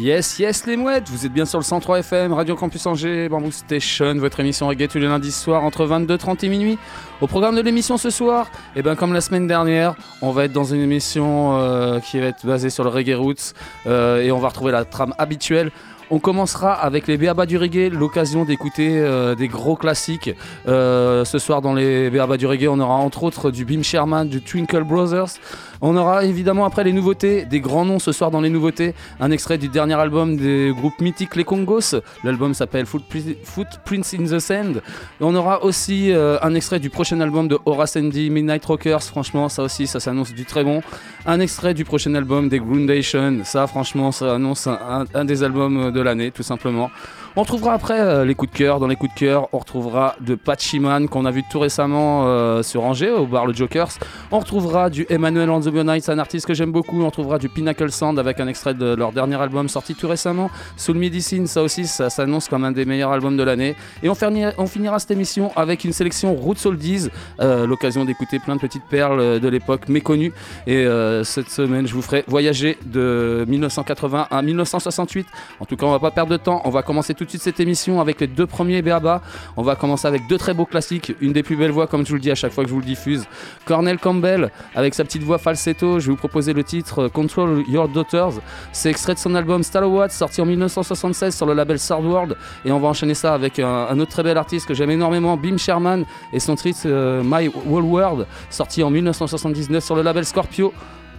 Yes, yes, les mouettes, vous êtes bien sur le 103 FM, Radio Campus Angers, Bamboo Station, votre émission reggae tous les lundis soirs entre 22h30 et minuit. Au programme de l'émission ce soir, et ben comme la semaine dernière, on va être dans une émission euh, qui va être basée sur le reggae roots euh, et on va retrouver la trame habituelle. On commencera avec les Béabas du reggae, l'occasion d'écouter euh, des gros classiques. Ce soir dans les Béabas du reggae, on aura entre autres du Bim Sherman, du Twinkle Brothers. On aura évidemment après les nouveautés, des grands noms ce soir dans les nouveautés. Un extrait du dernier album des groupes mythiques Les Congos. L'album s'appelle Footpri- Footprints in the Sand. On aura aussi euh, un extrait du prochain album de Horace Andy, Midnight Rockers. Franchement, ça aussi, ça s'annonce du très bon. Un extrait du prochain album des Groundation. Ça, franchement, ça annonce un des albums de l'année, tout simplement. On retrouvera après euh, les coups de cœur. Dans les coups de cœur, on retrouvera de Patchiman qu'on a vu tout récemment euh, sur Angers au bar Le Jokers. On retrouvera du Emmanuel on the un artiste que j'aime beaucoup. On retrouvera du Pinnacle Sound avec un extrait de leur dernier album sorti tout récemment. Soul Medicine, ça aussi, ça s'annonce comme un des meilleurs albums de l'année. Et on, finira- cette émission avec une sélection Roots Oldies, euh, l'occasion d'écouter plein de petites perles euh, de l'époque méconnues. Et cette semaine, je vous ferai voyager de 1980 à 1968. En tout cas, on va pas perdre de temps. On va commencer tout de suite cette émission avec les deux premiers BABA. On va commencer avec deux très beaux classiques. Une des plus belles voix, comme je vous le dis à chaque fois que je vous le diffuse. Cornel Campbell, avec sa petite voix falsetto. Je vais vous proposer le titre euh, Control Your Daughters. C'est extrait de son album Stalwart, sorti en 1976 sur le label Sword World. Et on va enchaîner ça avec un, un autre très bel artiste que j'aime énormément, Bim Sherman, et son titre euh, My Whole World, sorti en 1979 sur le label Scorpio.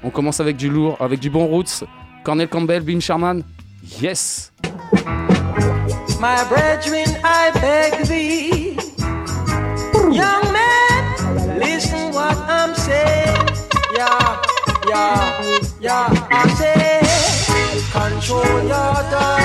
On commence avec du lourd, avec du bon roots. Cornel Campbell, Bim Sherman. Yes! My brethren, I beg thee, young man, listen what I'm saying. Yeah, yeah, yeah. I say, control your daughter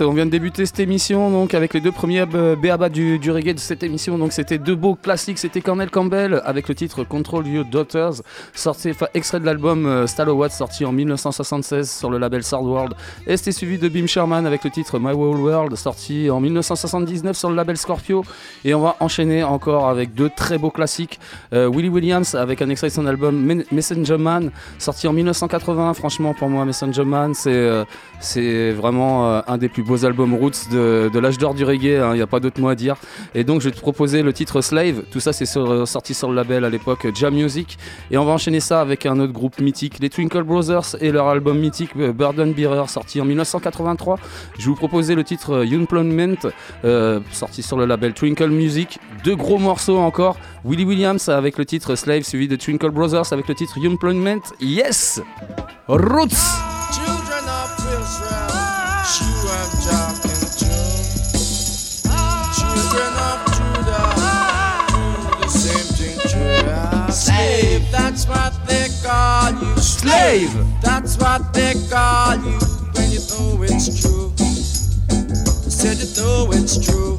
on vient de débuter cette émission donc avec les deux premiers béabas du, du reggae de cette émission. Donc c'était deux beaux classiques, c'était Cornel Campbell avec le titre Control Your Daughters, sorti, extrait de l'album euh, Watt sorti en 1976 sur le label Sword World. Et c'était suivi de Bim Sherman avec le titre My Whole World sorti en 1979 sur le label Scorpio. Et on va enchaîner encore avec deux très beaux classiques. Euh, Willie Williams avec un extrait de son album Messenger Man sorti en 1981. Franchement pour moi Messenger Man c'est euh, vraiment euh, un des plus beaux albums roots de, l'âge d'or du reggae, il hein, n'y a pas d'autre mot à dire. Et donc je vais te proposer le titre Slave, tout ça c'est sorti sur le label à l'époque Jam Music. Et on va enchaîner ça avec un autre groupe mythique, les Twinkle Brothers et leur album mythique Burden Bearer, sorti en 1983. Je vais vous proposer le titre Unpluggment, sorti sur le label Twinkle Music. Deux gros morceaux encore, Willie Williams avec le titre Slave, suivi de Twinkle Brothers avec le titre Unpluggment. Yes! Roots! Slave, that's what they call you. Slave, that's what they call you when you know it's true. Said you know it's true.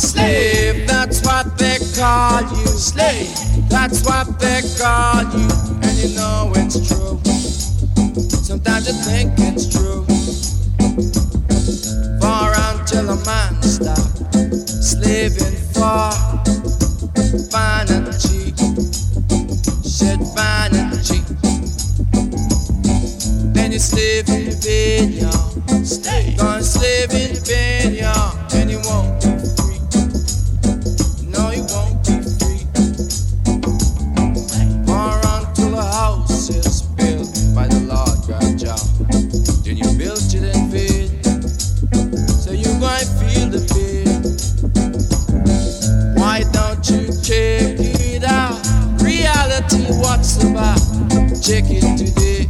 Slave, that's what they call you. Slave, that's what they call you. And you know it's true. Sometimes you think it's true. Far until a man stops slaving for vanity, shed vanity. Then you slave in vain, y'all. Slave, gonna slave in vain, y'all. And you won't. take it today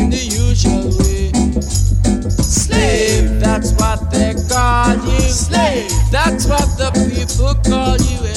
in the usual way. Slave, that's what they call you. Slave, that's what the people call you.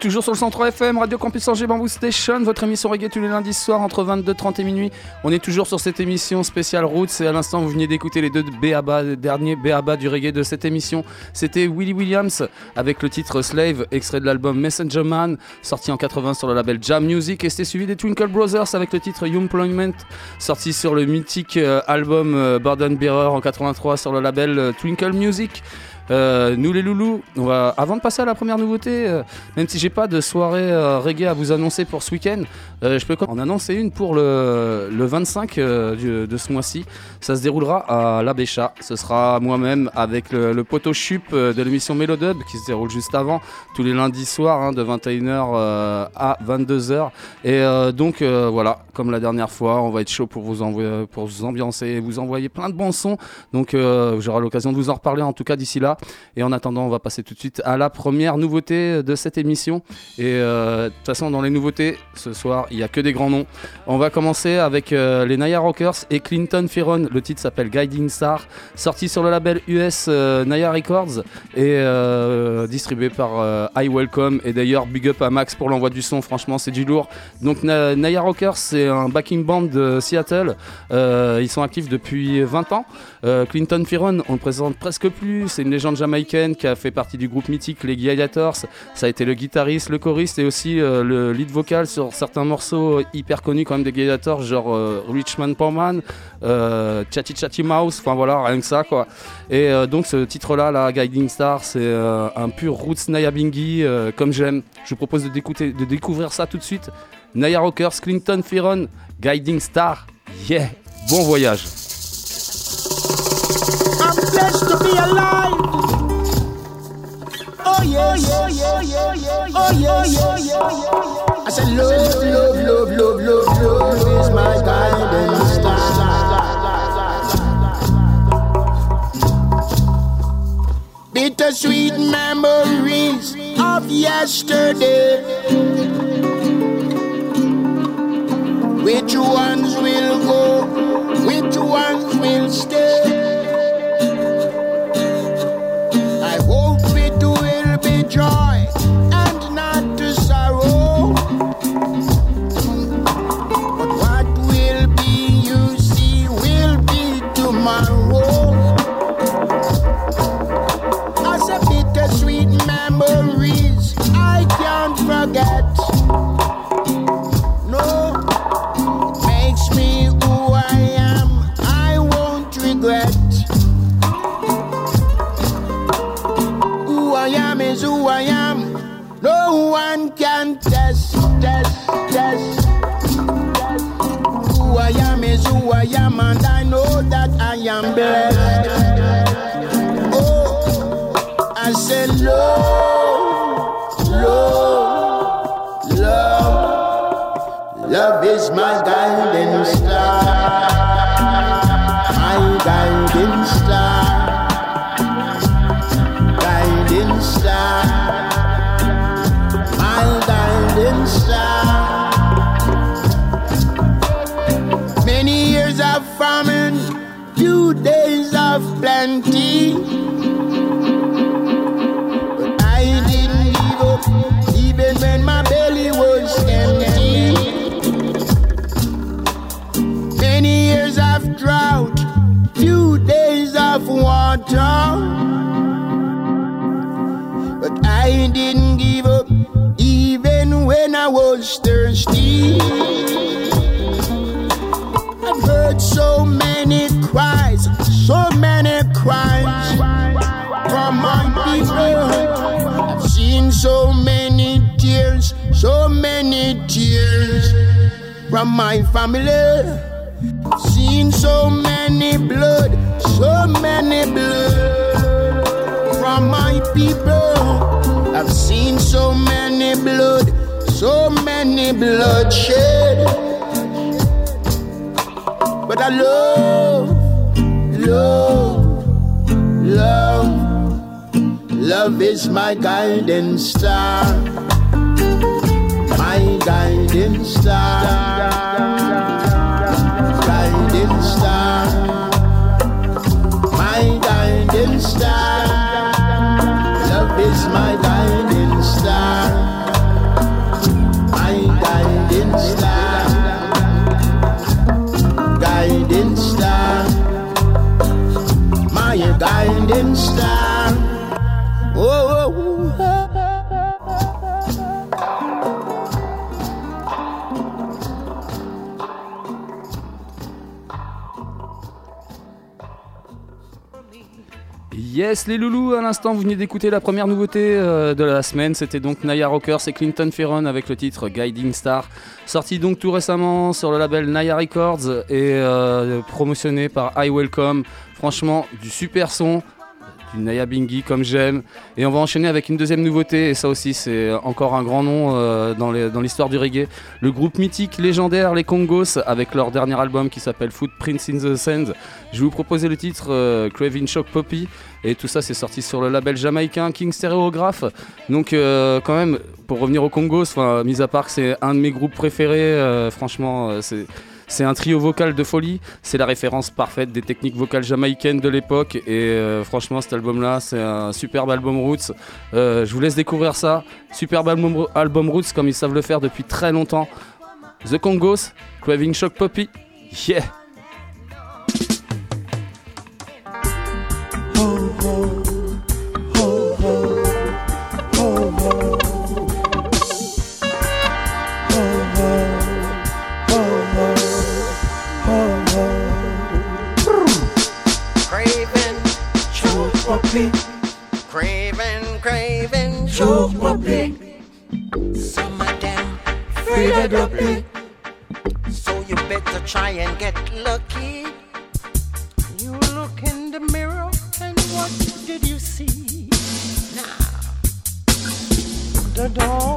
Toujours sur le 103 FM, Radio Campus Angers Bamboo Station, votre émission reggae tous les lundis soirs entre 22h30 et minuit. On est toujours sur cette émission spéciale Roots et à l'instant vous venez d'écouter les deux derniers BABA du reggae de cette émission. C'était Willie Williams avec le titre Slave, extrait de l'album Messenger Man, sorti en 80 sur le label Jam Music et c'était suivi des Twinkle Brothers avec le titre Employment, sorti sur le mythique euh, album euh, Burden Bearer en 83 sur le label euh, Twinkle Music. Euh, nous les loulous, avant de passer à la première nouveauté, euh, même si j'ai pas de soirée euh, reggae à vous annoncer pour ce week-end, je peux en annoncer une pour le, le 25 euh, du- de ce mois-ci. Ça se déroulera à La Bécha. Ce sera moi-même avec le, le poteau chup de l'émission Mélodub qui se déroule juste avant, tous les lundis soirs hein, de 21h euh, à 22h. Et donc voilà, comme la dernière fois, on va être chaud pour vous, pour vous ambiancer et vous envoyer plein de bons sons. Donc j'aurai l'occasion de vous en reparler en tout cas d'ici là. Et en attendant, on va passer tout de suite à la première nouveauté de cette émission. Et euh, de toute façon, dans les nouveautés, ce soir, il n'y a que des grands noms. On va commencer avec euh, les Naya Rockers et Clinton Ferron. Le titre s'appelle Guiding Star, sorti sur le label US euh, Naya Records et distribué par I Welcome. Et d'ailleurs, big up à Max pour l'envoi du son. Franchement, c'est du lourd. Donc, Na- Naya Rockers, c'est un backing band de Seattle. Ils sont actifs depuis 20 ans. Clinton Ferron, on le présente presque plus. C'est une légende jamaïcaine qui a fait partie du groupe mythique Les Gladiators. Ça a été le guitariste, le choriste et aussi euh, le lead vocal sur certains morceaux hyper connus quand même des Gladiators, genre euh, Richman Poorman, euh, Chatty Chatty Mouse. Enfin voilà, rien que ça quoi. Et euh, donc ce titre-là, la Guiding Star, c'est un pur roots Naya Bingy, comme j'aime. Je vous propose de, de découvrir ça tout de suite. Naya Rockers, Clinton Ferron, Guiding Star. Yeah, bon voyage. Oh yes, oh yes, oh yes. I said love, love, love, love, love, love is my guiding star. Bittersweet memories of yesterday. Which ones will go? Which ones will stay? Joy and not to sorrow. But what will be, you see, will be tomorrow. As a bittersweet memories I can't forget. Am, and I know that I am blessed. Oh, I say love, love, love. Love is my guiding from my family. Seen so many blood, so many blood from my people. I've seen so many blood, so many bloodshed. But I love, love, love. Love is my guiding star. Guiding star. Yes, les loulous, à l'instant, vous venez d'écouter la première nouveauté euh, de la semaine. C'était donc Naya Rockers et Clinton Ferron avec le titre Guiding Star. Sorti donc tout récemment sur le label Naya Records et euh, promotionné par I Welcome. Franchement, du super son. Naya Bingi comme j'aime. Et on va enchaîner avec une deuxième nouveauté. Et ça aussi, c'est encore un grand nom euh, dans l'histoire du reggae. Le groupe mythique, légendaire, les Congos, avec leur dernier album qui s'appelle Footprints in the Sand. Je vais vous proposer le titre euh, Craving Shock Poppy. Et tout ça, c'est sorti sur le label jamaïcain King Stereograph. Donc, euh, quand même, pour revenir aux Congos, mis à part que c'est un de mes groupes préférés, franchement, c'est. C'est un trio vocal de folie, c'est la référence parfaite des techniques vocales jamaïcaines de l'époque. Et euh, franchement cet album là c'est un superbe album Roots. Euh, je vous laisse découvrir ça, superbe album, Roots comme ils savent le faire depuis très longtemps. The Congos, Craving Shock Poppy, yeah. Craving, choke puppy. Some of them afraid of duppy. So you better try and get lucky. You look in the mirror and what did you see? Now, the dawn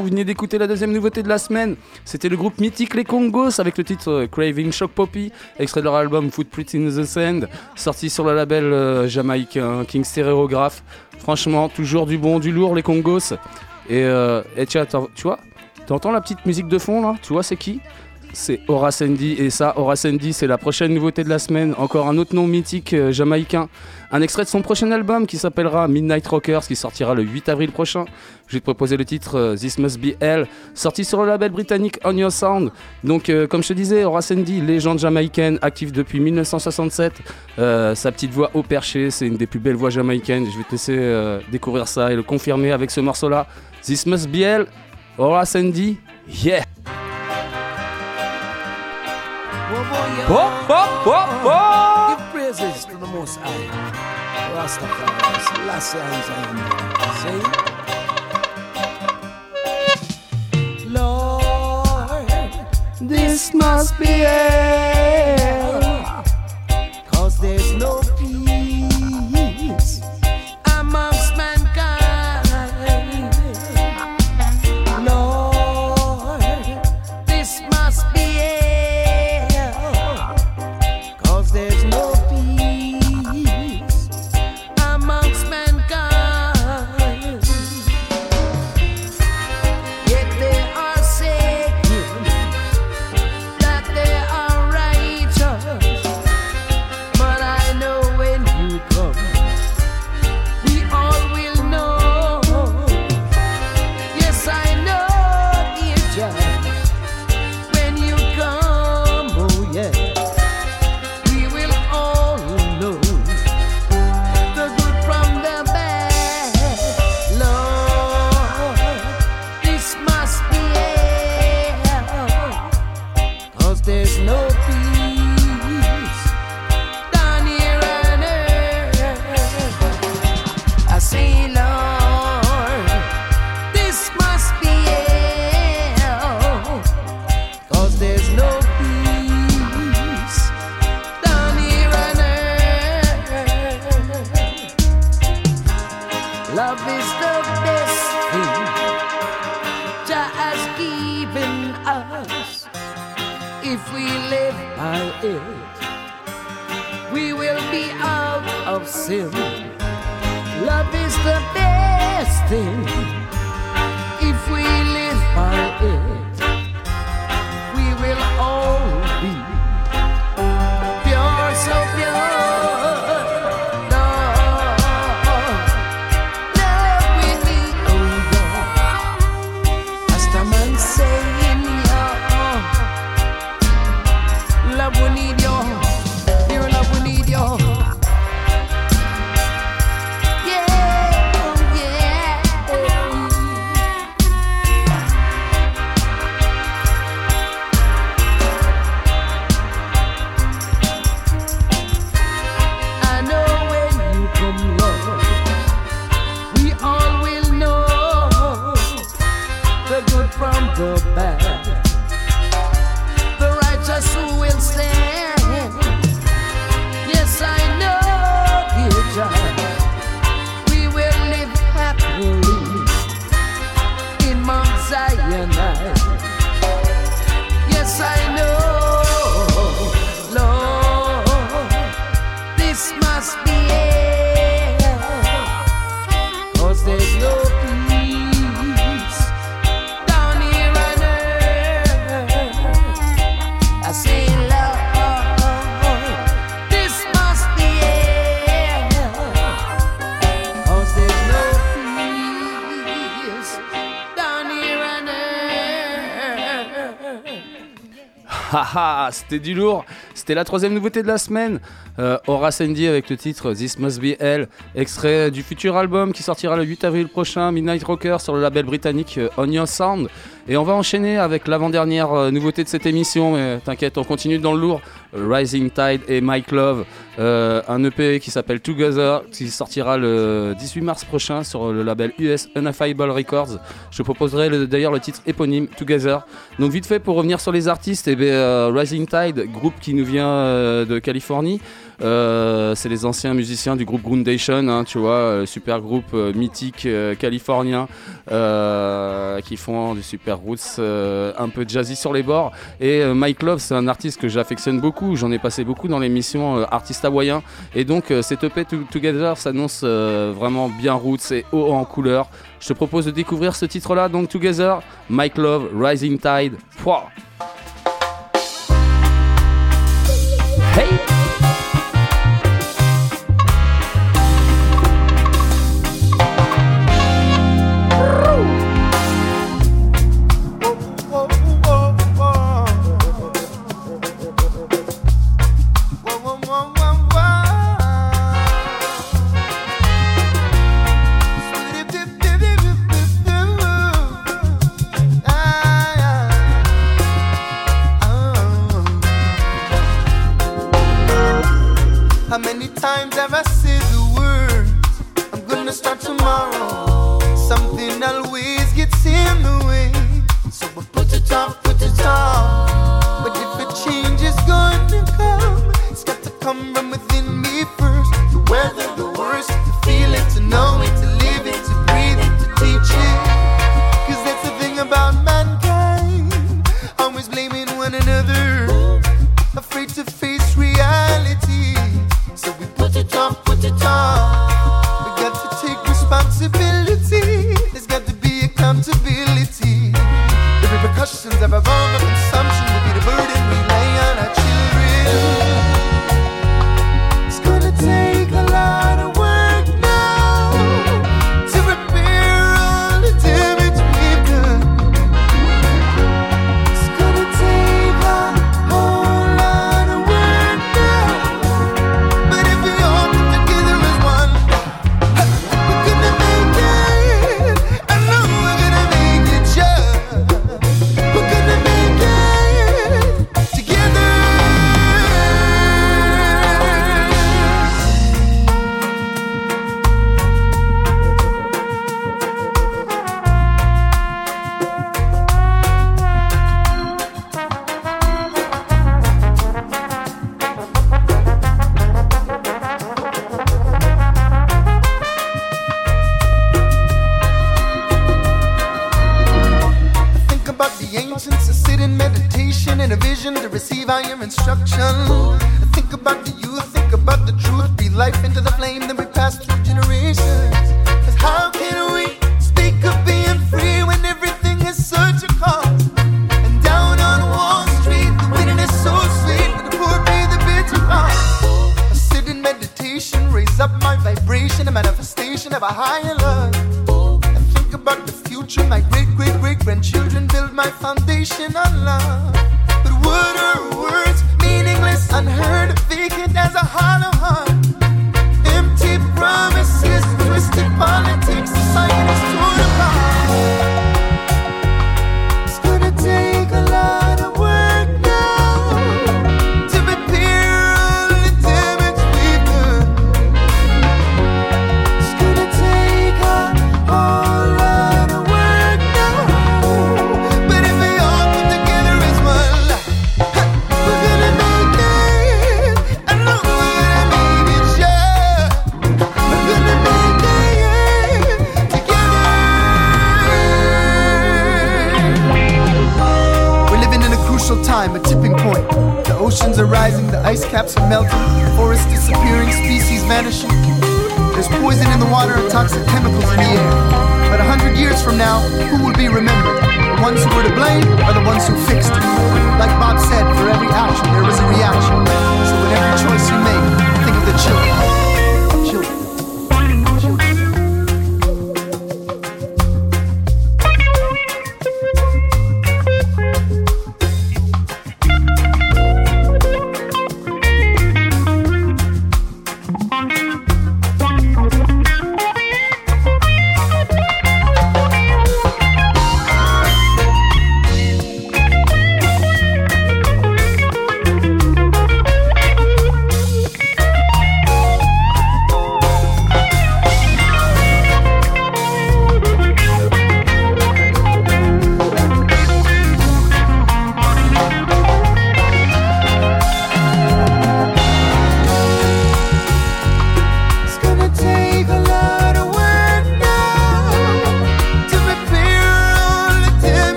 vous venez d'écouter la deuxième nouveauté de la semaine. C'était le groupe mythique Les Congos avec le titre euh, Craving Shock Poppy, extrait de leur album Footprint in the Sand, sorti sur le label euh, jamaïcain King. Franchement, toujours du bon, du lourd, les Congos. Et, euh, et tu vois, t'entends la petite musique de fond là? Tu vois, c'est qui? C'est Horace Andy. Et ça, Horace Andy, c'est la prochaine nouveauté de la semaine. Encore un autre nom mythique euh, jamaïcain. Un extrait de son prochain album qui s'appellera Midnight Rockers, qui sortira le 8 avril prochain. Je vais te proposer le titre euh, This Must Be Hell, sorti sur le label britannique On Your Sound. Donc, euh, comme je te disais, Horace Andy, légende jamaïcaine, active depuis 1967. Euh, sa petite voix au perché, c'est une des plus belles voix jamaïcaines. Je vais te laisser découvrir ça et le confirmer avec ce morceau-là. This Must Be Hell, Horace Andy, yeah! Give praises to the Most High. I am. See? Lord, This must be hell. The c'était du lourd. C'était la troisième nouveauté de la semaine. Euh, Horace Andy avec le titre This Must Be Hell, extrait du futur album qui sortira le 8 avril prochain, Midnight Rocker sur le label britannique euh, On Your Sound. Et on va enchaîner avec l'avant-dernière euh, nouveauté de cette émission. Mais T'inquiète, on continue dans le lourd. Rising Tide et Mike Love, euh, un EP qui s'appelle Together, qui sortira le 18 mars prochain sur le label US Unaffiable Records. Je proposerai le- d'ailleurs le titre éponyme Together. Donc vite fait pour revenir sur les artistes, eh bien, euh, Rising Tide, groupe qui nous vient de Californie. Euh, c'est les anciens musiciens du groupe Groundation, hein, tu vois, euh, super groupe euh, mythique californien qui font du super roots, un peu jazzy sur les bords. Et Mike Love, c'est un artiste que j'affectionne beaucoup. J'en ai passé beaucoup dans l'émission Artiste hawaïen. Et donc, euh, cet EP To- Together s'annonce vraiment bien roots et haut en couleur. Je te propose de découvrir ce titre-là, donc Together, Mike Love, Rising Tide. Pouah!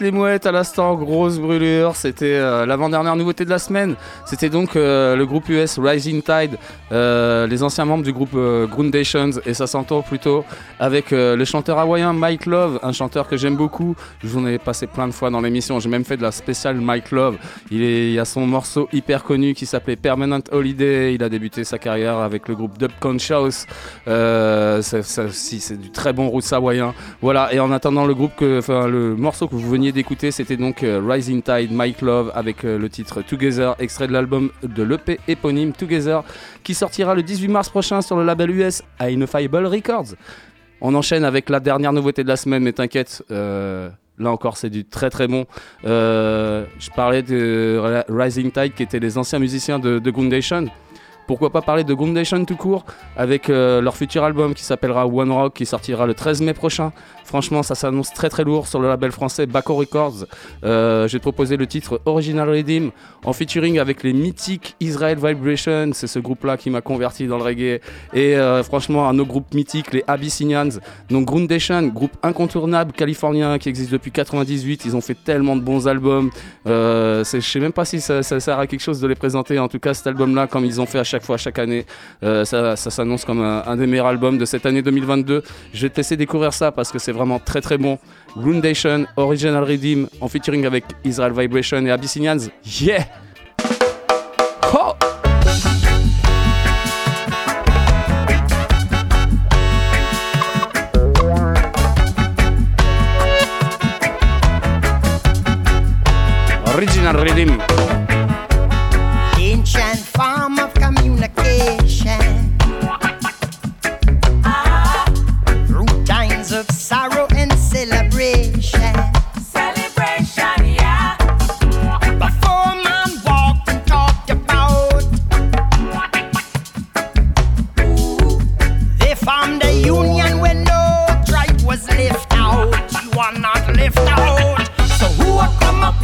Les mouettes à l'instant, grosse brûlure. C'était euh, l'avant-dernière nouveauté de la semaine. C'était donc euh, le groupe US Rising Tide, euh, les anciens membres du groupe Groundations, et ça s'entend plutôt avec le chanteur hawaïen Mike Love, un chanteur que j'aime beaucoup. Je vous en ai passé plein de fois dans l'émission. J'ai même fait de la spéciale Mike Love. Il, est, a son morceau hyper connu qui s'appelait Permanent Holiday. Il a débuté sa carrière avec le groupe Dub Conscious. C'est- du très bon roots hawaïen. Voilà, et en attendant le groupe le morceau que vous veniez d'écouter, c'était donc euh, Rising Tide, Mike Love, avec euh, le titre Together, extrait de l'album de l'EP éponyme Together, qui sortira le 18 mars prochain sur le label US Identifiable Records. On enchaîne avec la dernière nouveauté de la semaine, mais t'inquiète, euh, là encore c'est du très très bon. Je parlais de Rising Tide, qui étaient les anciens musiciens de, de. Pourquoi pas parler de Groundation tout court avec leur futur album qui s'appellera One Rock qui sortira le 13 mai prochain. Franchement, ça s'annonce très très lourd sur le label français Baco Records. Euh, J'ai proposé le titre Original Redeem en featuring avec les mythiques Israel Vibration. C'est ce groupe-là qui m'a converti dans le reggae. Et euh, franchement, un autre groupe mythique, les Abyssinians. Donc Groundation, groupe incontournable californien qui existe depuis 98. Ils ont fait tellement de bons albums. Euh, je sais même pas si ça, sert à quelque chose de les présenter. En tout cas, cet album-là, comme ils ont fait à chaque fois, chaque année, euh, ça, s'annonce comme un, un des meilleurs albums de cette année 2022. Je vais te laisser découvrir ça parce que c'est vraiment très très bon. Groundation, Original Redeem, en featuring avec Israel Vibration et Abyssinians. Yeah! Oh! Original Redeem. Sorrow and celebration. Celebration, yeah. Before man walked and talked about. They formed a union when no tribe was left out. You are not left out. So who would come up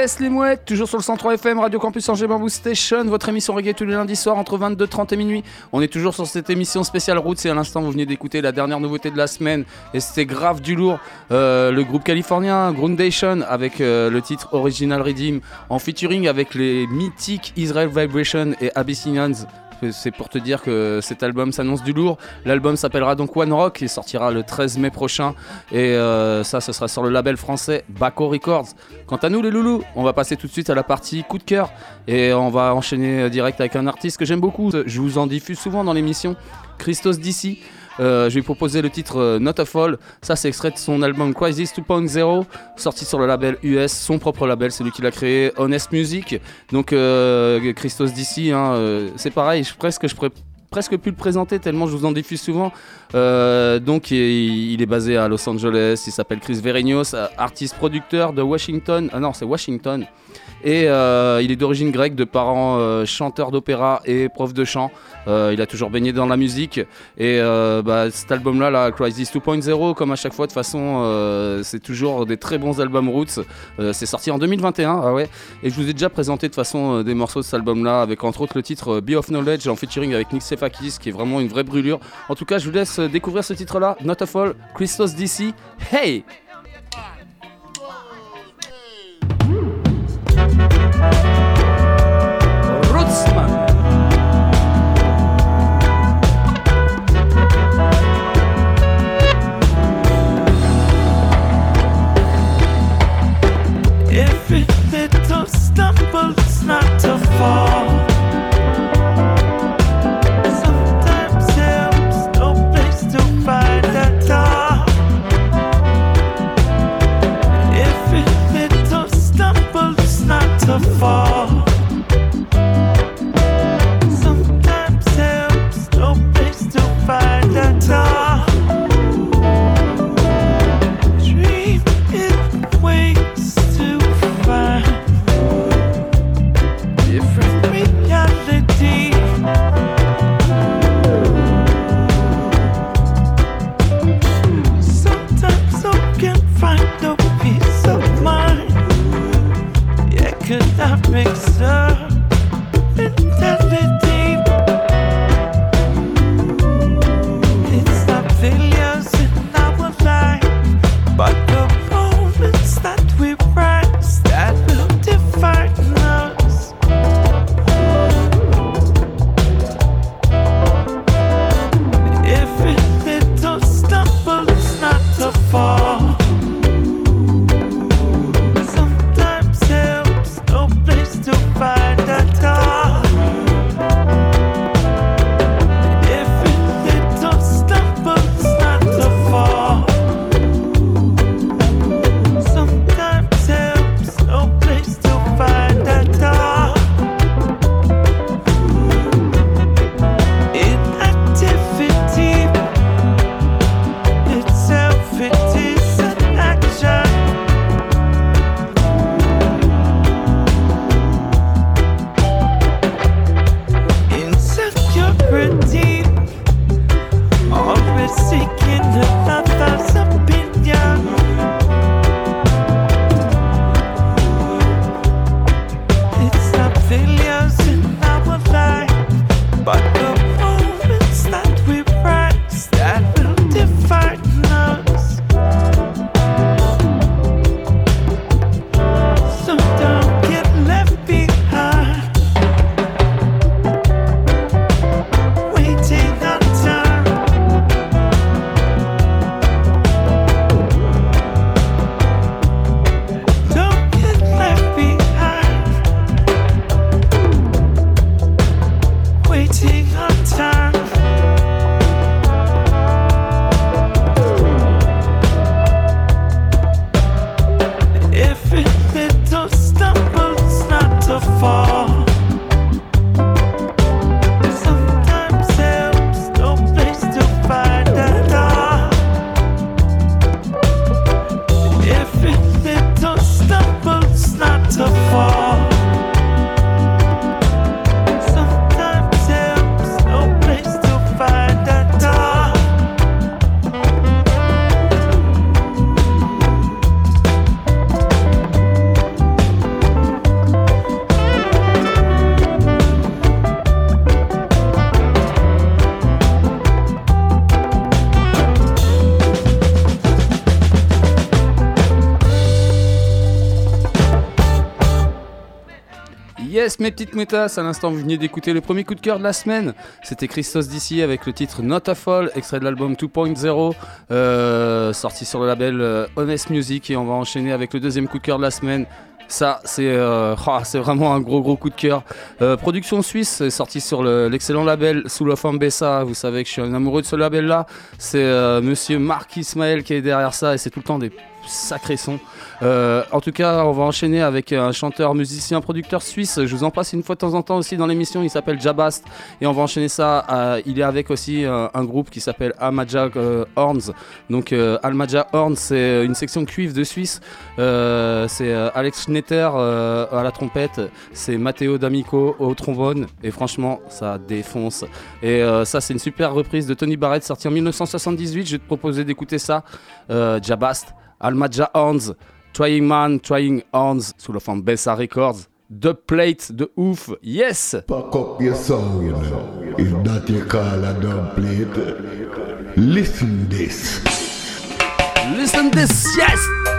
Yes, les mouettes, toujours sur le 103 FM, Radio Campus Angers Bamboo Station, votre émission reggae tous les lundis soirs entre 22h30 et minuit. On est toujours sur cette émission spéciale Roots et à l'instant vous venez d'écouter la dernière nouveauté de la semaine et c'était grave du lourd. Euh, le groupe californien Groundation avec euh, le titre Original Redeem en featuring avec les mythiques Israel Vibration et Abyssinians. C'est pour te dire que cet album s'annonce du lourd. L'album s'appellera donc One Rock et sortira le 13 mai prochain. Et euh, ça, ce sera sur le label français Baco Records. Quant à nous, les loulous, on va passer tout de suite à la partie coup de cœur. Et on va enchaîner euh, direct avec un artiste que j'aime beaucoup. Je vous en diffuse souvent dans l'émission. Christos DC. Euh, je vais proposer le titre euh, Not a Fall. Ça, c'est extrait de son album Crisis 2.0, sorti sur le label US, son propre label, c'est lui qui l'a créé, Honest Music. Donc, euh, Christos DC, hein, c'est pareil, je, presque, je pourrais presque plus le présenter tellement je vous en diffuse souvent. Donc, il, est basé à Los Angeles, il s'appelle Chris Verenios, artiste producteur de Washington. Ah non, c'est Washington. Et euh, il est d'origine grecque, de parents euh, chanteurs d'opéra et prof de chant. Euh, il a toujours baigné dans la musique. Et bah, cet album-là, Crisis 2.0, comme à chaque fois, de façon, c'est toujours des très bons albums roots. C'est sorti en 2021, ah ouais. Et je vous ai déjà présenté de façon des morceaux de cet album-là, avec entre autres le titre Be of Knowledge en featuring avec Nick Sefakis, qui est vraiment une vraie brûlure. En tout cas, je vous laisse découvrir ce titre-là, Not a Fall, Christos DC. Hey! Not to fall. Mes petites moutasses, à l'instant vous veniez d'écouter le premier coup de cœur de la semaine. C'était Christos d'ici avec le titre Not a Fall, extrait de l'album 2.0, euh, sorti sur le label euh, Honest Music. Et on va enchaîner avec le deuxième coup de cœur de la semaine. Ça, c'est euh, ah, c'est vraiment un gros gros coup de cœur. Production suisse, sorti sur le- l'excellent label Sous la forme Bessa. Vous savez que je suis un amoureux de ce label-là. C'est monsieur Marc Ismaël qui est derrière ça et c'est tout le temps des sacrés sons. Euh, en tout cas, on va enchaîner avec un chanteur, musicien, producteur suisse. Je vous en passe une fois de temps en temps aussi dans l'émission. Il s'appelle Jabast. Et on va enchaîner ça. euh, il est avec aussi euh, un groupe qui s'appelle Almaja euh, Horns. Donc, euh, Almaja Horns, c'est une section cuivre de Suisse. C'est Alex Schnetter à la trompette. C'est Matteo D'Amico au trombone. Et franchement, ça défonce. Et ça, c'est une super reprise de Tony Barrett sortie en 1978. Je vais te proposer d'écouter ça. Jabast, Almaja Horns. Trying Man, Trying Horns sous la forme Bessa Records. The Plate de ouf, yes! Pack up your sound, you know. If that you call a dub plate, listen this. Listen this, yes!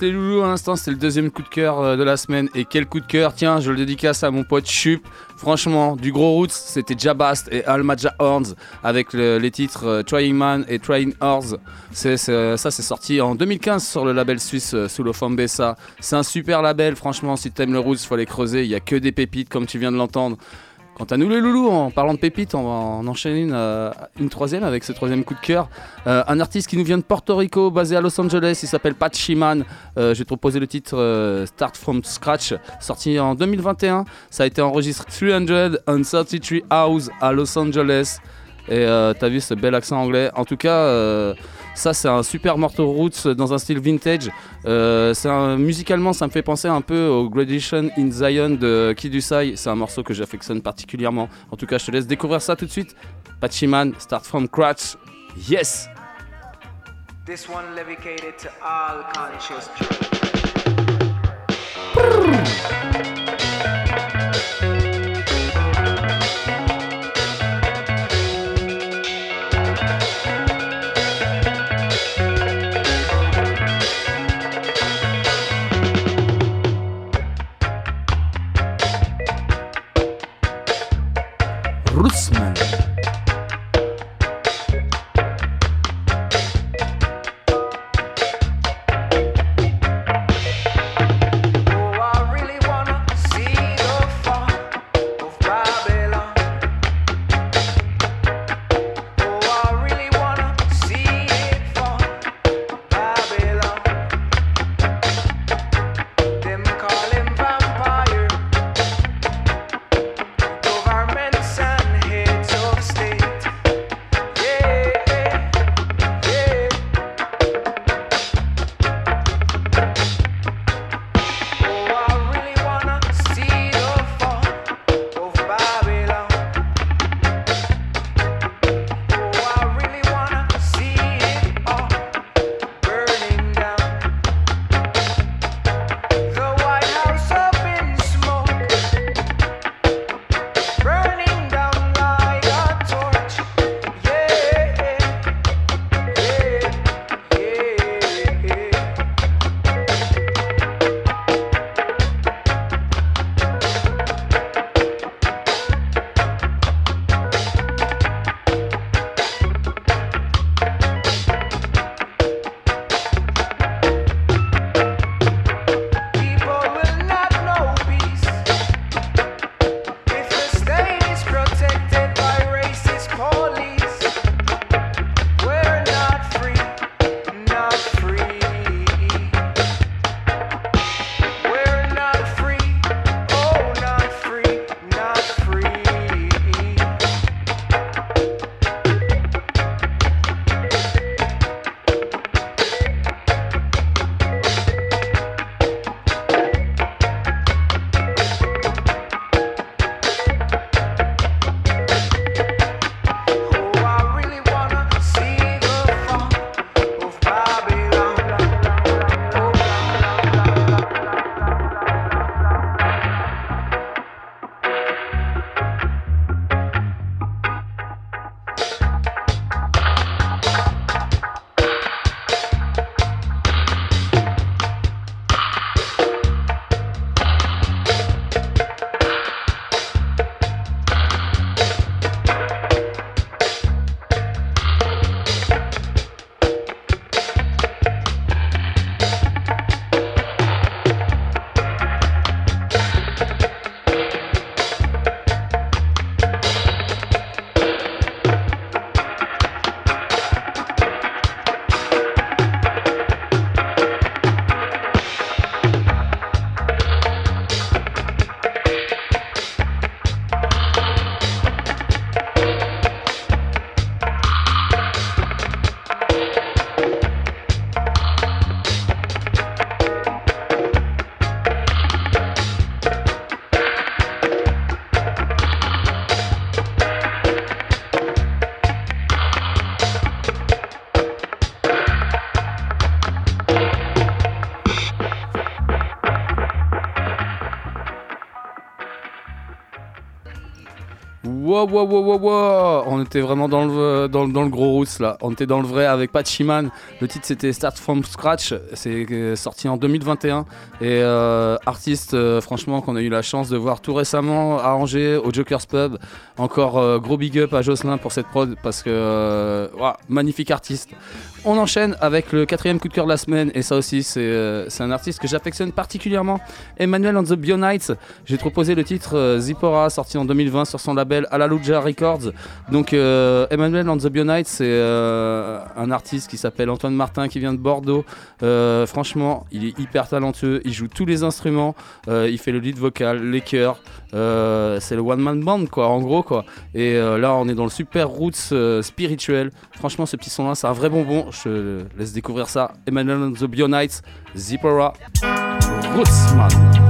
Les loulous, à l'instant, c'est le deuxième coup de cœur euh, de la semaine. Et quel coup de cœur Tiens, je le dédicace à mon pote Chup. Franchement, du gros roots, c'était Jabast et Almaja Horns avec le- les titres euh, Trying Man et Trying. C'est, c'est- ça, c'est sorti en 2015 sur le label suisse euh, Fambessa. C'est un super label, franchement, si t'aimes le roots, faut aller creuser. Il y a que des pépites, comme tu viens de l'entendre. Quant à nous les loulous, en parlant de pépites, on va en enchaîner une, euh, une troisième avec ce troisième coup de cœur. Euh, un artiste qui nous vient de Porto Rico, basé à Los Angeles, il s'appelle Pat Shiman. Euh, te proposer le titre euh, Start From Scratch, sorti en 2021. Ça a été enregistré 333 House à Los Angeles. Et t'as vu ce bel accent anglais. En tout cas, ça c'est un super morceau roots dans un style vintage. Euh, un- musicalement, ça me fait penser un peu au Gradation in Zion de Kid Usai. C'est un morceau que j'affectionne particulièrement. En tout cas, je te laisse découvrir ça tout de suite. Pachiman, Start From Scratch. Yes! This one levicated to all conscious On était vraiment dans le, gros roots là. On était dans le vrai avec Pachiman. Le titre c'était Start from Scratch. C'est euh, sorti en 2021. Et euh, artiste, euh, franchement, qu'on a eu la chance de voir tout récemment à au Joker's Pub. Encore gros big up à Jocelyn pour cette prod parce que, magnifique artiste. On enchaîne avec le quatrième coup de cœur de la semaine. Et ça aussi, c'est euh, un artiste que j'affectionne particulièrement. Emmanuel on the Bionites. J'ai proposé le titre euh, Zippora, sorti en 2020 sur son label Alaluja Records. Donc, euh, Emmanuel on the Bionites, c'est euh, un artiste qui s'appelle Antoine Martin, qui vient de Bordeaux. Franchement, il est hyper talentueux. Il joue tous les instruments. Il fait le lead vocal, les chœurs. C'est le one man band, quoi, en gros, quoi. Et là, on est dans le super roots spirituel. Franchement, ce petit son-là, c'est un vrai bonbon. Je laisse découvrir ça. Emmanuel on the Bionites, Zippora, Rootsman.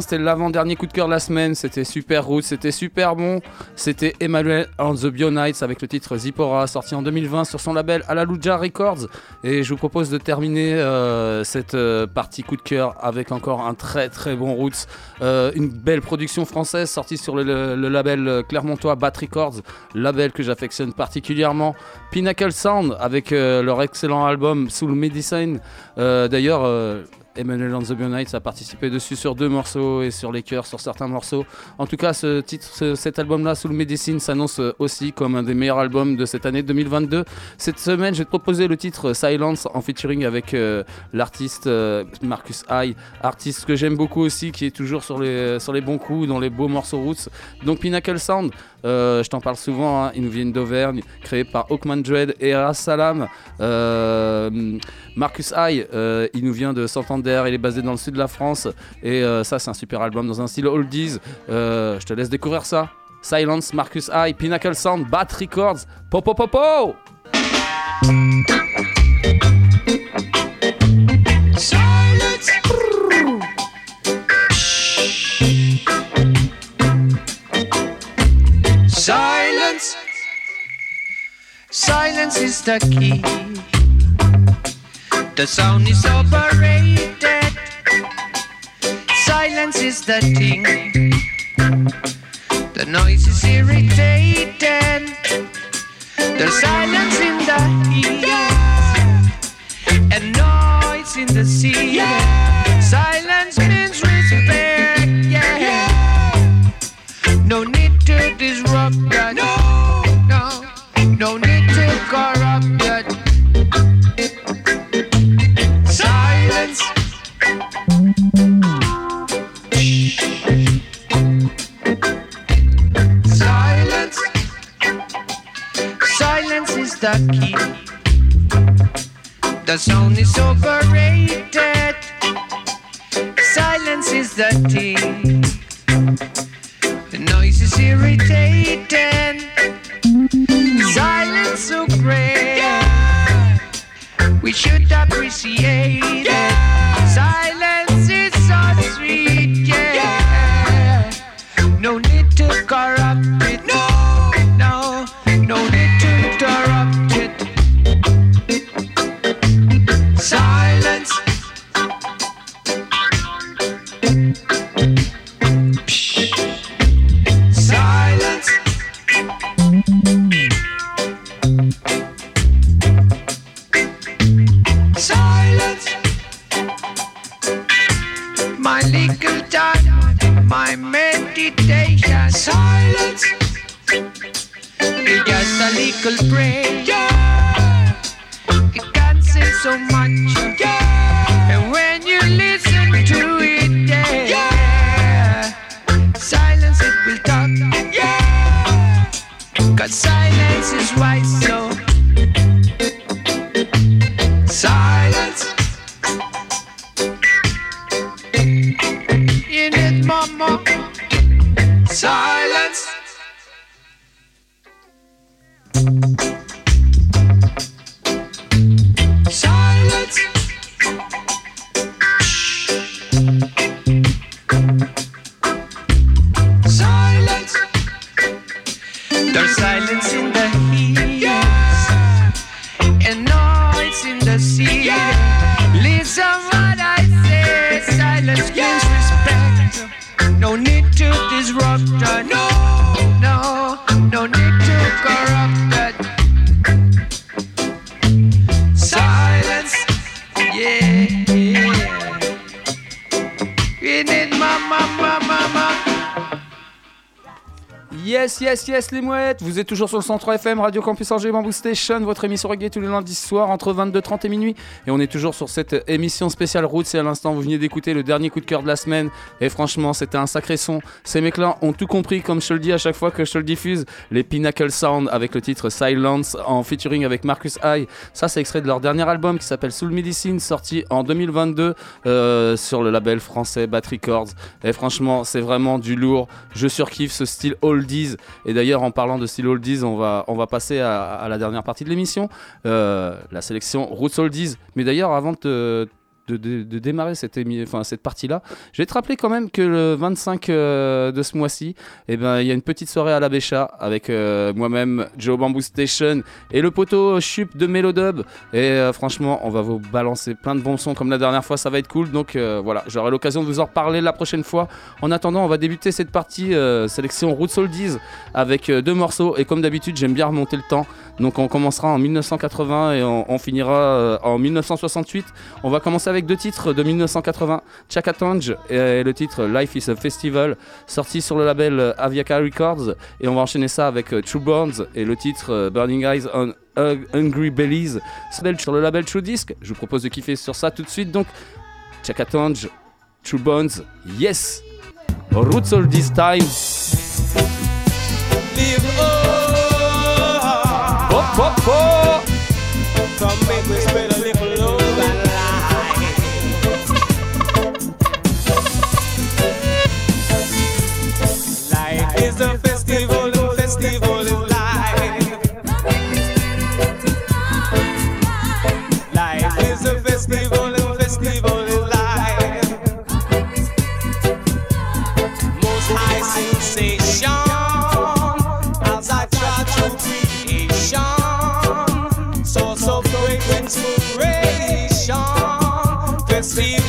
C'était l'avant-dernier coup de cœur de la semaine, c'était super route, c'était super bon, c'était Emmanuel and the Bionites avec le titre Zippora sorti en 2020 sur son label Alaluja Records. Et je vous propose de terminer euh, cette euh, partie coup de cœur avec encore un très très bon roots, Euh, une belle production française sortie sur le, le- label clermontois Bat Records, label que j'affectionne particulièrement, Pinnacle Sound avec leur excellent album Soul Medicine, d'ailleurs Emmanuel and the Bionites a participé dessus sur deux morceaux et sur les chœurs sur certains morceaux. En tout cas, ce titre, ce- cet album-là, Soul Medicine, s'annonce euh, aussi comme un des meilleurs albums de cette année 2022. Cette semaine, je vais te proposer le titre Silence en featuring avec euh, l'artiste euh, Marcus High, artiste que j'aime beaucoup aussi, qui est toujours sur les, sur les bons coups, dans les beaux morceaux roots. Donc Pinnacle Sound, je t'en parle souvent, hein, ils nous viennent d'Auvergne, créés par Hawkman Dread et Ras Salam. Marcus High, il nous vient de Santander, il est basé dans le sud de la France. Et euh, ça, c'est un super album dans un style oldies. Euh, je te laisse découvrir ça. Silence, Marcus High, Pinnacle Sound, Bat Records, Popo Popo! Silence. Silence. Silence is the key. The sound is overrated. Silence is the thing. The noise is irritating. There's silence in the heat and noise in the sea. Silence is the key. The sound is overrated. Silence is the thing. The noise is irritating. Silence so great. We should appreciate it. Silence Silence. It's just a little prayer. It can say so much. And when you listen to it, yeah, silence it will talk. Cause silence is wise, so Silence. Yes, yes, les mouettes Vous êtes toujours sur le 103 FM, Radio Campus Angers, Bamboo Station, votre émission reggae tous les lundis soirs entre 22h30 et minuit. Et on est toujours sur cette émission spéciale Roots. Et à l'instant, vous venez d'écouter le dernier coup de cœur de la semaine. Et franchement, c'était un sacré son. Ces mecs-là ont tout compris, comme je te le dis à chaque fois que je te le diffuse. Les Pinnacle Sound avec le titre Silence en featuring avec Marcus High. Ça, c'est extrait de leur dernier album qui s'appelle Soul Medicine, sorti en 2022 euh, sur le label français Bat Records. Et franchement, c'est vraiment du lourd. Je surkiffe ce style oldies. Et d'ailleurs, en parlant de style oldies, on va, on va passer à, à la dernière partie de l'émission, euh, la sélection Roots Oldies. Mais d'ailleurs, avant de te- de, démarrer cette, partie-là, je vais te rappeler quand même que le 25 euh, de ce mois-ci, eh ben, il y a une petite soirée à la Bécha avec euh, moi-même, Joe Bamboo Station et le poteau Chup de Melodub. Et euh, franchement, on va vous balancer plein de bons sons comme la dernière fois, ça va être cool. Donc voilà, j'aurai l'occasion de vous en reparler la prochaine fois. En attendant, on va débuter cette partie sélection Roots Oldies avec deux morceaux. Et comme d'habitude, j'aime bien remonter le temps. Donc on commencera en 1980 et on, on finira en 1968. On va commencer avec avec deux titres de 1980, Chaka Tange et le titre Life is a Festival, sorti sur le label Aviaca Records. Et on va enchaîner ça avec euh, True Burns et le titre euh, Burning Eyes on Hungry Bellies, sur le label True Disc. Je vous propose de kiffer sur ça tout de suite. Donc, Chaka Tange, True Burns, yes! Roots all this time. It's the festival, the festival is life. Life is a festival, and festival is life. Most high sensation as I creation, source of great inspiration. Festival.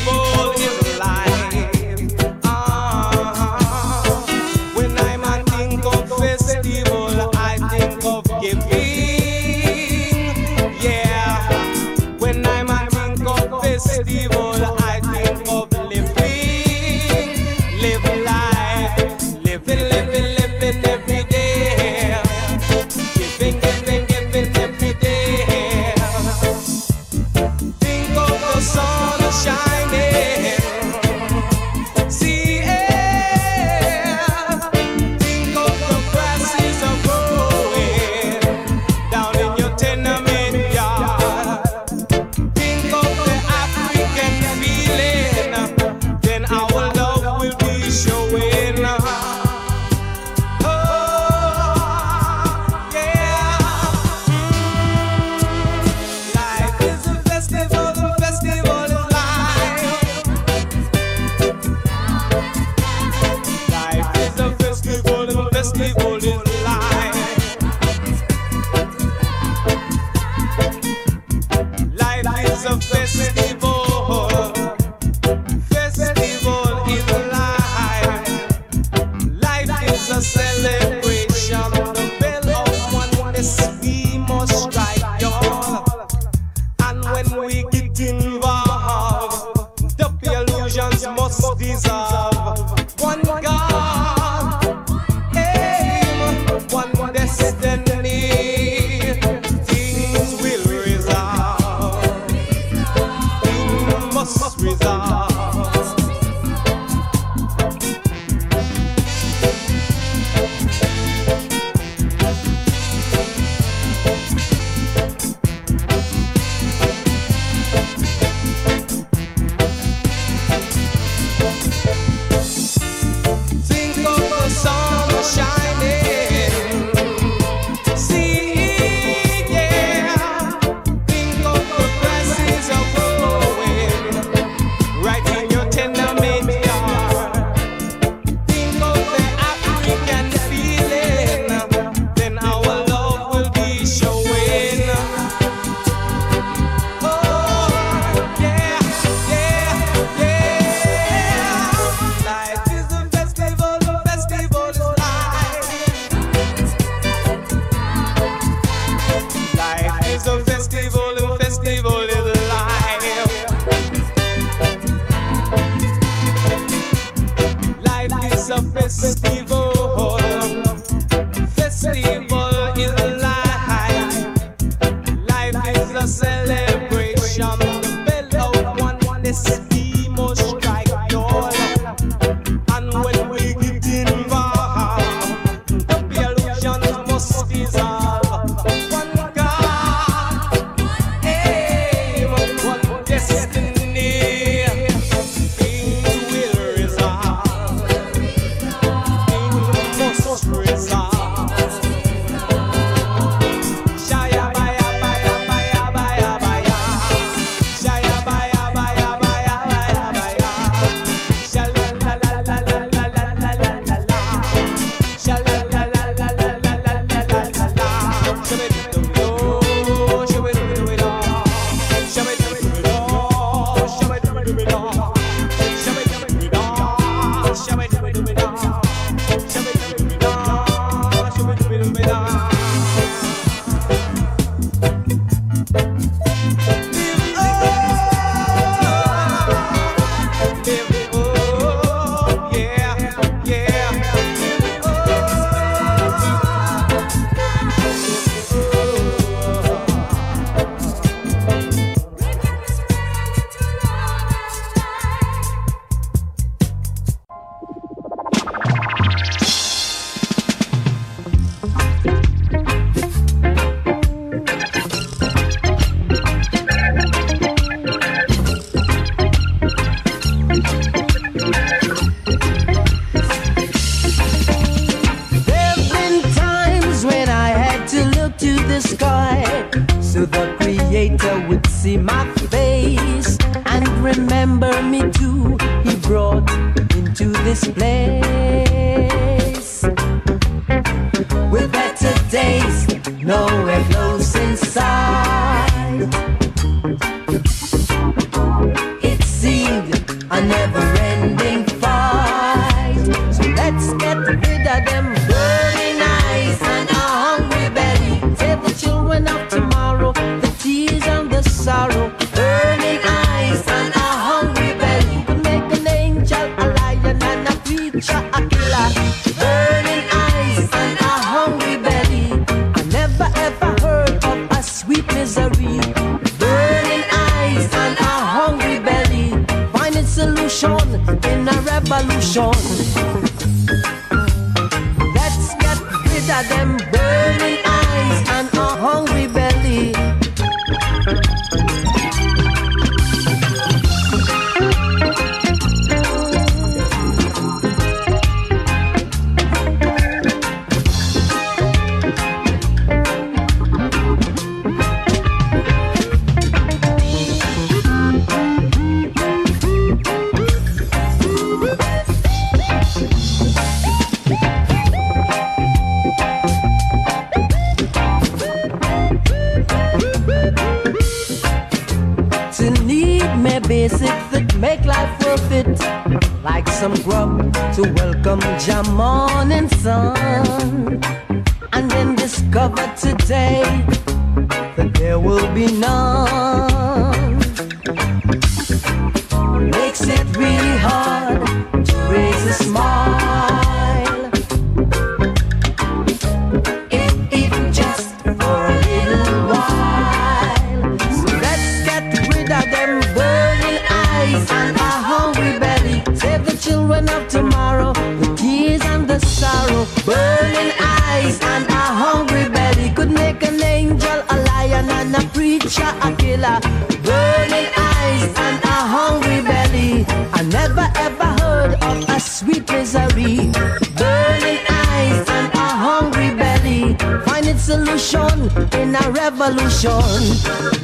A killer. Burning eyes and a hungry belly. I never ever heard of a sweet misery. Burning eyes and a hungry belly. Finding solution in a revolution.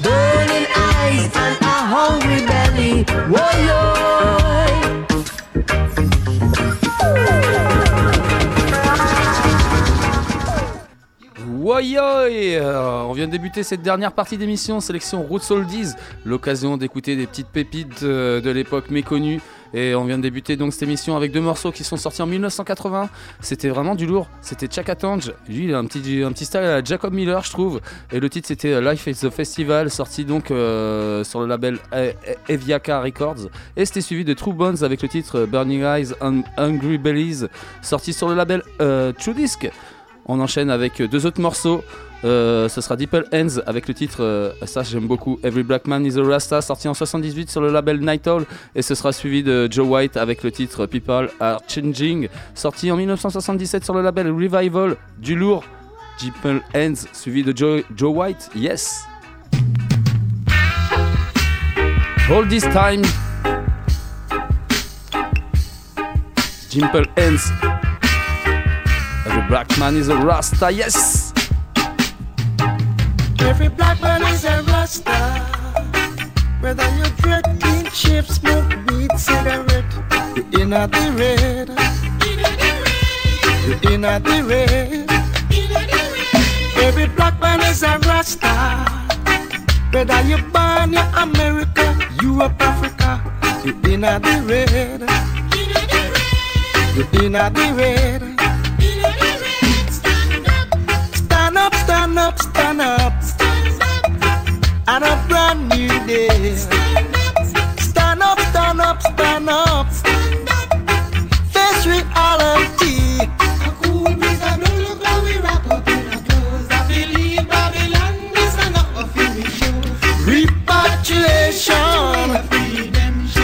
Burning eyes and a hungry belly. Whoa, yo. Euh, On vient de débuter cette dernière partie d'émission, sélection Roots Oldies, l'occasion d'écouter des petites pépites euh, de l'époque méconnues. Et on vient de débuter donc cette émission avec deux morceaux qui sont sortis en 1980. C'était vraiment du lourd. C'était Chaka Tange. Lui, il a un petit, style à Jacob Miller, je trouve. Et le titre, c'était Life is the Festival, sorti donc euh, sur le label Eviaka Records. Et c'était suivi de True Bones avec le titre Burning Eyes and Hungry Bellies, sorti sur le label True Disc. On enchaîne avec deux autres morceaux. Euh, ce sera Deeple Ends avec le titre, euh, ça j'aime beaucoup, Every Black Man is a Rasta, sorti en 78 sur le label Night Owl. Et ce sera suivi de Joe White avec le titre People Are Changing, sorti en 1977 sur le label Revival. Du lourd, Deeple Ends, suivi de Joe, White, yes. All this time. Dimple Ends. Every black man is a Rasta, yes! Every black man is a rasta. Whether you dread clean shave, smoke weed, cigarette, you in at the red. You in at the red. Every black man is a rasta. Whether you born in America, Europe, Africa, you in at the red. You in at the red. Up, stand up, stand up. On a brand new day. Stand up, stand up, stand up. Stand up. Face reality. Repatriation.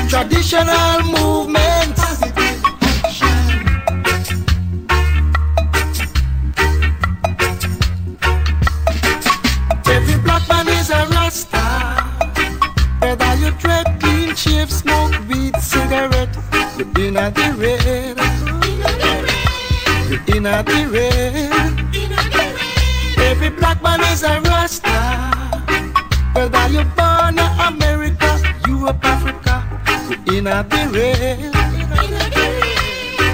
Traditional movements. handkerchief, smoke weed, cigarette. You're in at the red. You're in at the red. Every black man is a rasta. Whether you're born in America, Europe, Africa, you're in at the red.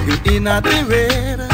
You're in at the red.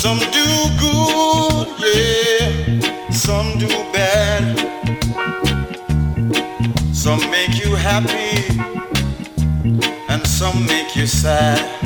Some do good, yeah, some do bad. Some make you happy, and some make you sad.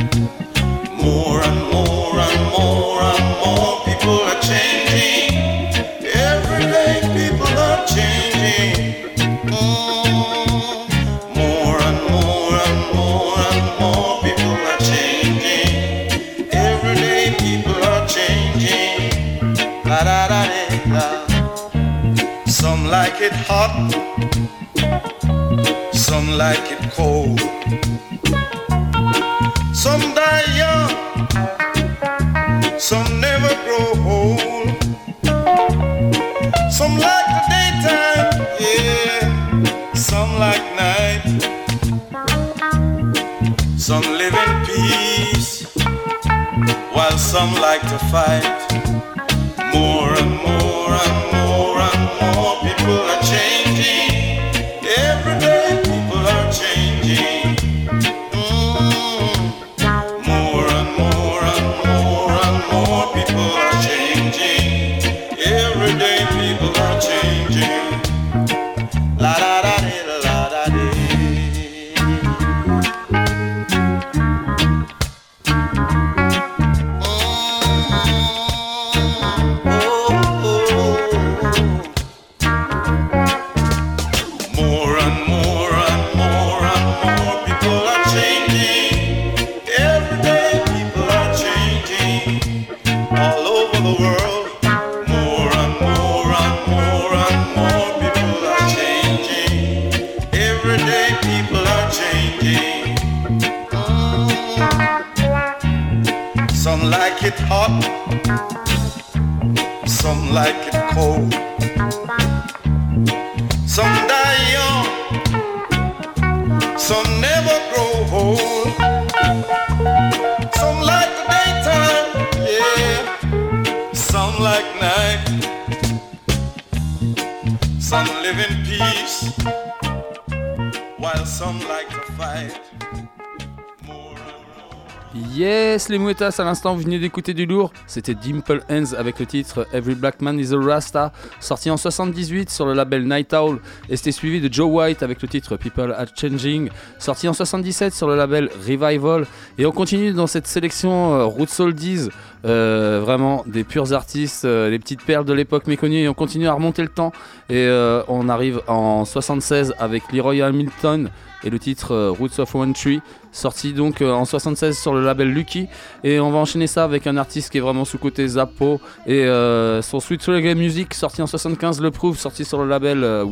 À l'instant, vous venez d'écouter du lourd. C'était Dimple Hands avec le titre Every Black Man is a Rasta, sorti en 78 sur le label Night Owl. Et c'était suivi de Joe White avec le titre People Are Changing, sorti en 77 sur le label Revival. Et on continue dans cette sélection euh, Roots Oldies, euh, vraiment des purs artistes, euh, les petites perles de l'époque méconnues. Et on continue à remonter le temps. Et euh, on arrive en 76 avec Leroy Hamilton et le titre Roots of One Tree, sorti donc euh, en 76 sur le label Lucky. Et on va enchaîner ça avec un artiste qui est vraiment sous côté Zappo et euh, son Sweet Reggae Music, sorti en 75, le prouve, sorti sur le label euh.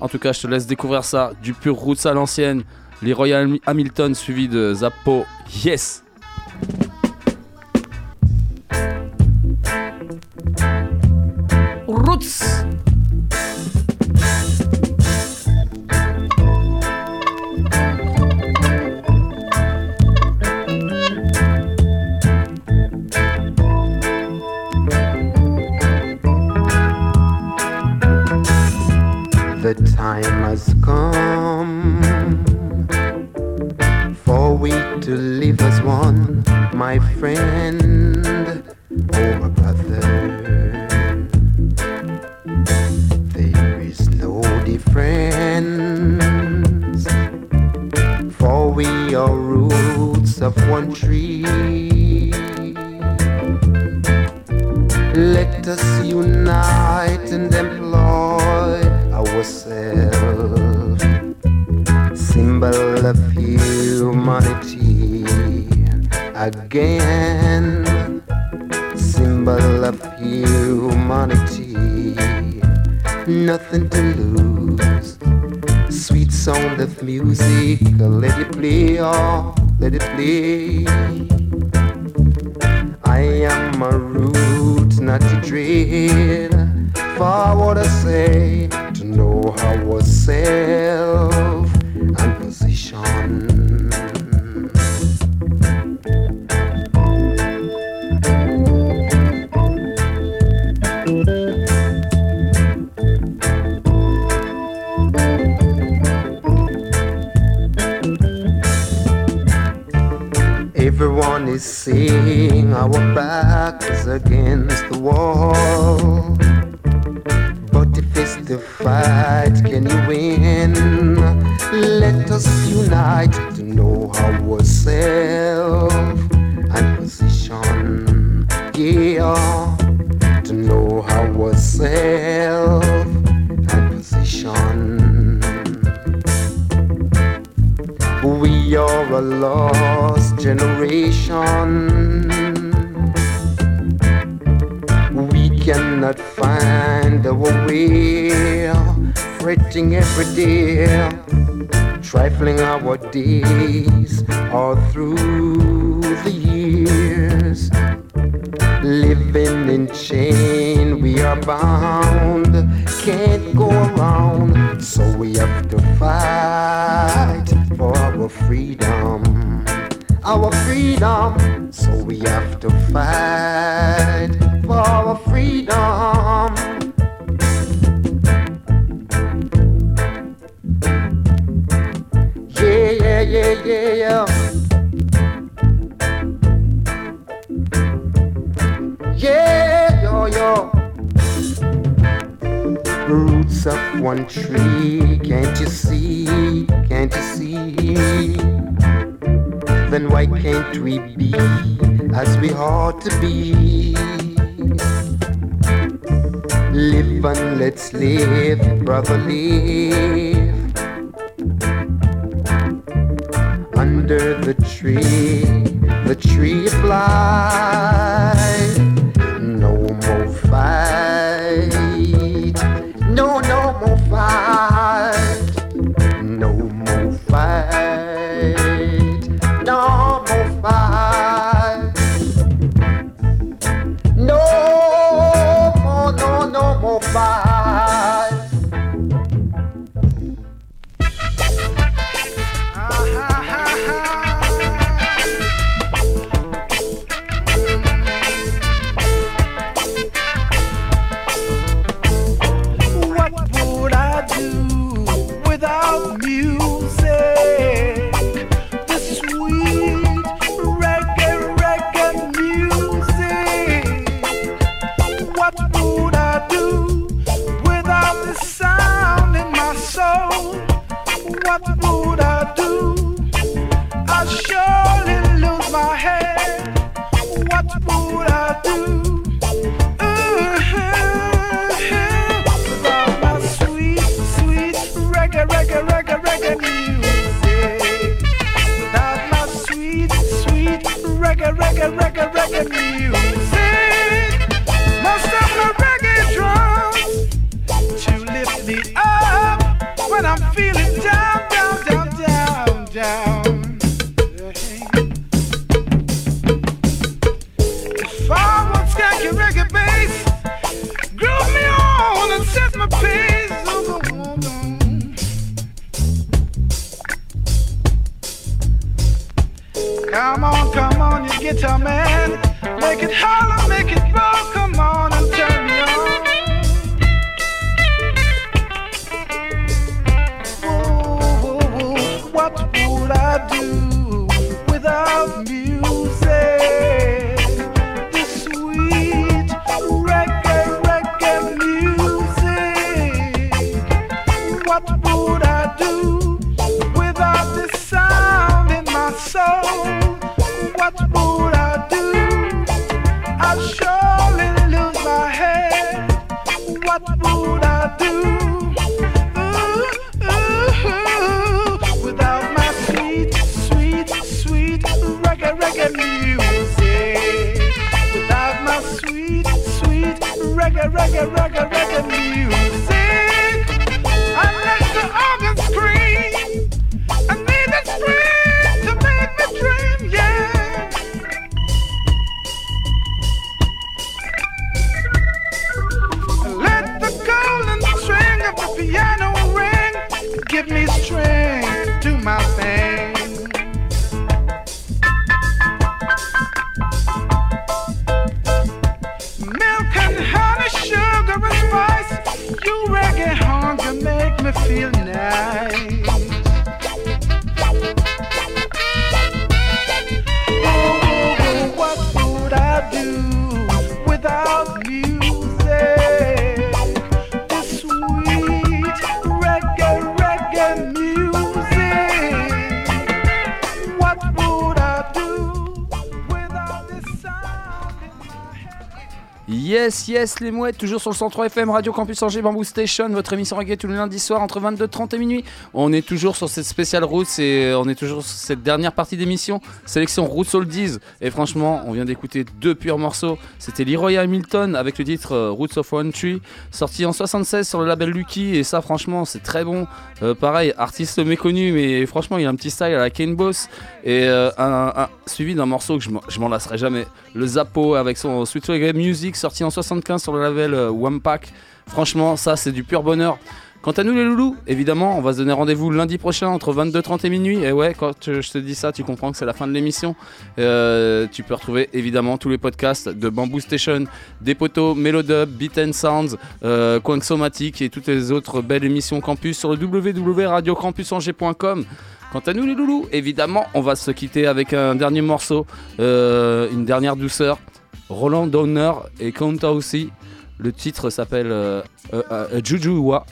En tout cas, je te laisse découvrir ça, du pur Roots à l'ancienne. Leroy Ham- Hamilton suivi de Zappo. Yes! Can't you see? Can't you see? Then why can't we be as we ought to be? Live and let's live, brother, live. Under the tree, the tree of life. No more fight. Yes, les mouettes, toujours sur le 103 FM, Radio Campus Angers, Bamboo Station, votre émission reggae tous les lundis soirs entre 22h30 et minuit. On est toujours sur cette spéciale Roots et on est toujours sur cette dernière partie d'émission, sélection Roots Oldies. Et franchement, on vient d'écouter deux purs morceaux. C'était Leroy Hamilton avec le titre euh, Roots of One Tree, sorti en 76 sur le label Lucky. Et ça, franchement, c'est très bon. Euh, pareil, artiste méconnu, mais franchement, il a un petit style à la Kane Boss. Et euh, un, suivi d'un morceau que je m'en- lasserai jamais. Le Zappo avec son Sweet Reggae Music, sorti en 75 sur le label euh, Wampack. Franchement, ça, c'est du pur bonheur. Quant à nous les loulous, évidemment, on va se donner rendez-vous lundi prochain entre 22h30 et minuit. Et ouais, quand je te dis ça, tu comprends que c'est la fin de l'émission. Euh, tu peux retrouver évidemment tous les podcasts de Bamboo Station, des poteaux, Melodub, Beat and Sounds, euh, Quanxomatic et toutes les autres belles émissions campus sur le www.radiocampusangers.com. Quant à nous les loulous, évidemment, on va se quitter avec un dernier morceau, euh, une dernière douceur. Roland Donner et Kanta aussi. Le titre s'appelle euh, euh, euh, Jujuwa.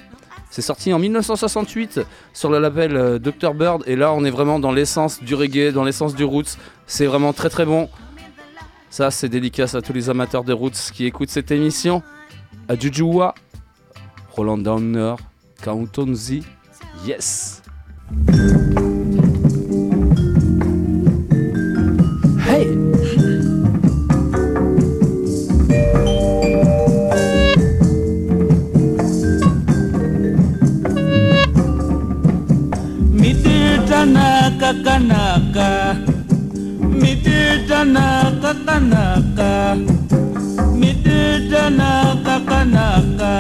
C'est sorti en 1968 sur le label euh, Dr Bird et là on est vraiment dans l'essence du reggae, dans l'essence du roots. C'est vraiment très très bon. Ça c'est dédicace à tous les amateurs de roots qui écoutent cette émission. À Jujuwa, Roland Downer, Kauntonzi, yes. Kanaka, me dear Tanaka Kanaka, me dear Kanaka,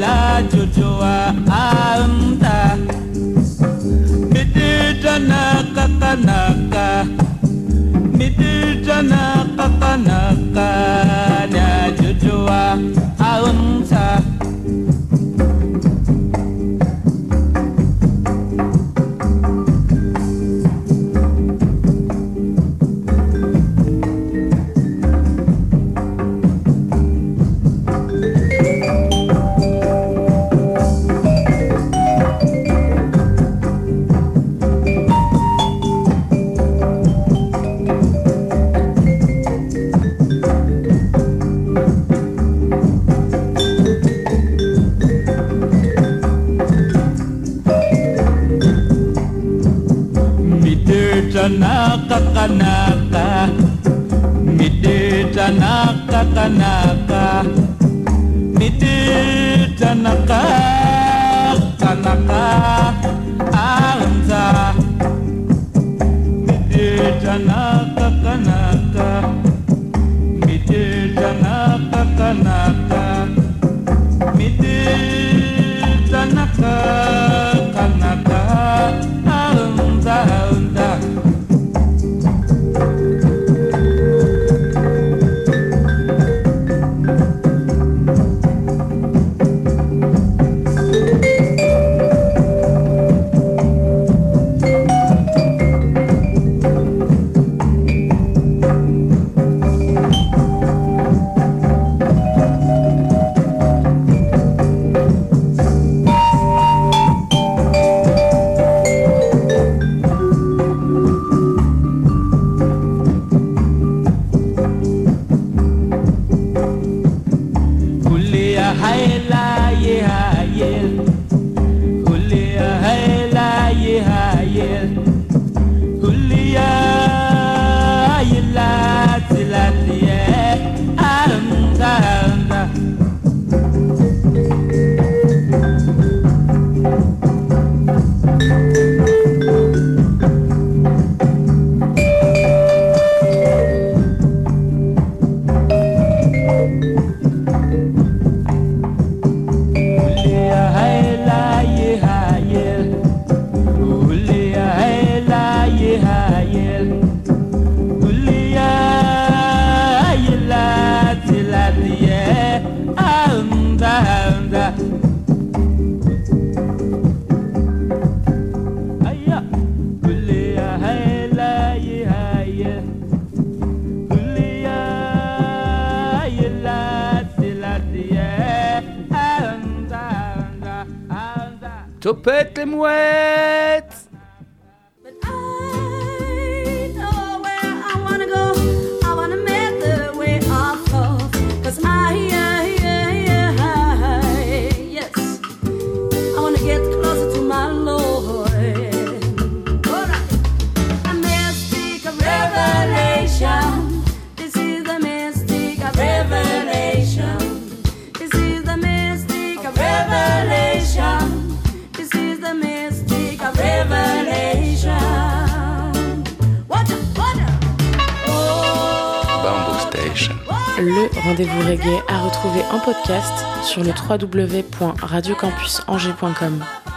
la Jojoa Amta, me dear Tanaka Kanaka, me dear Kanaka, la Jojoa Amta. nakakanaka. Midita nakakanaka. Midita nakakanaka. www.radiocampusangers.com.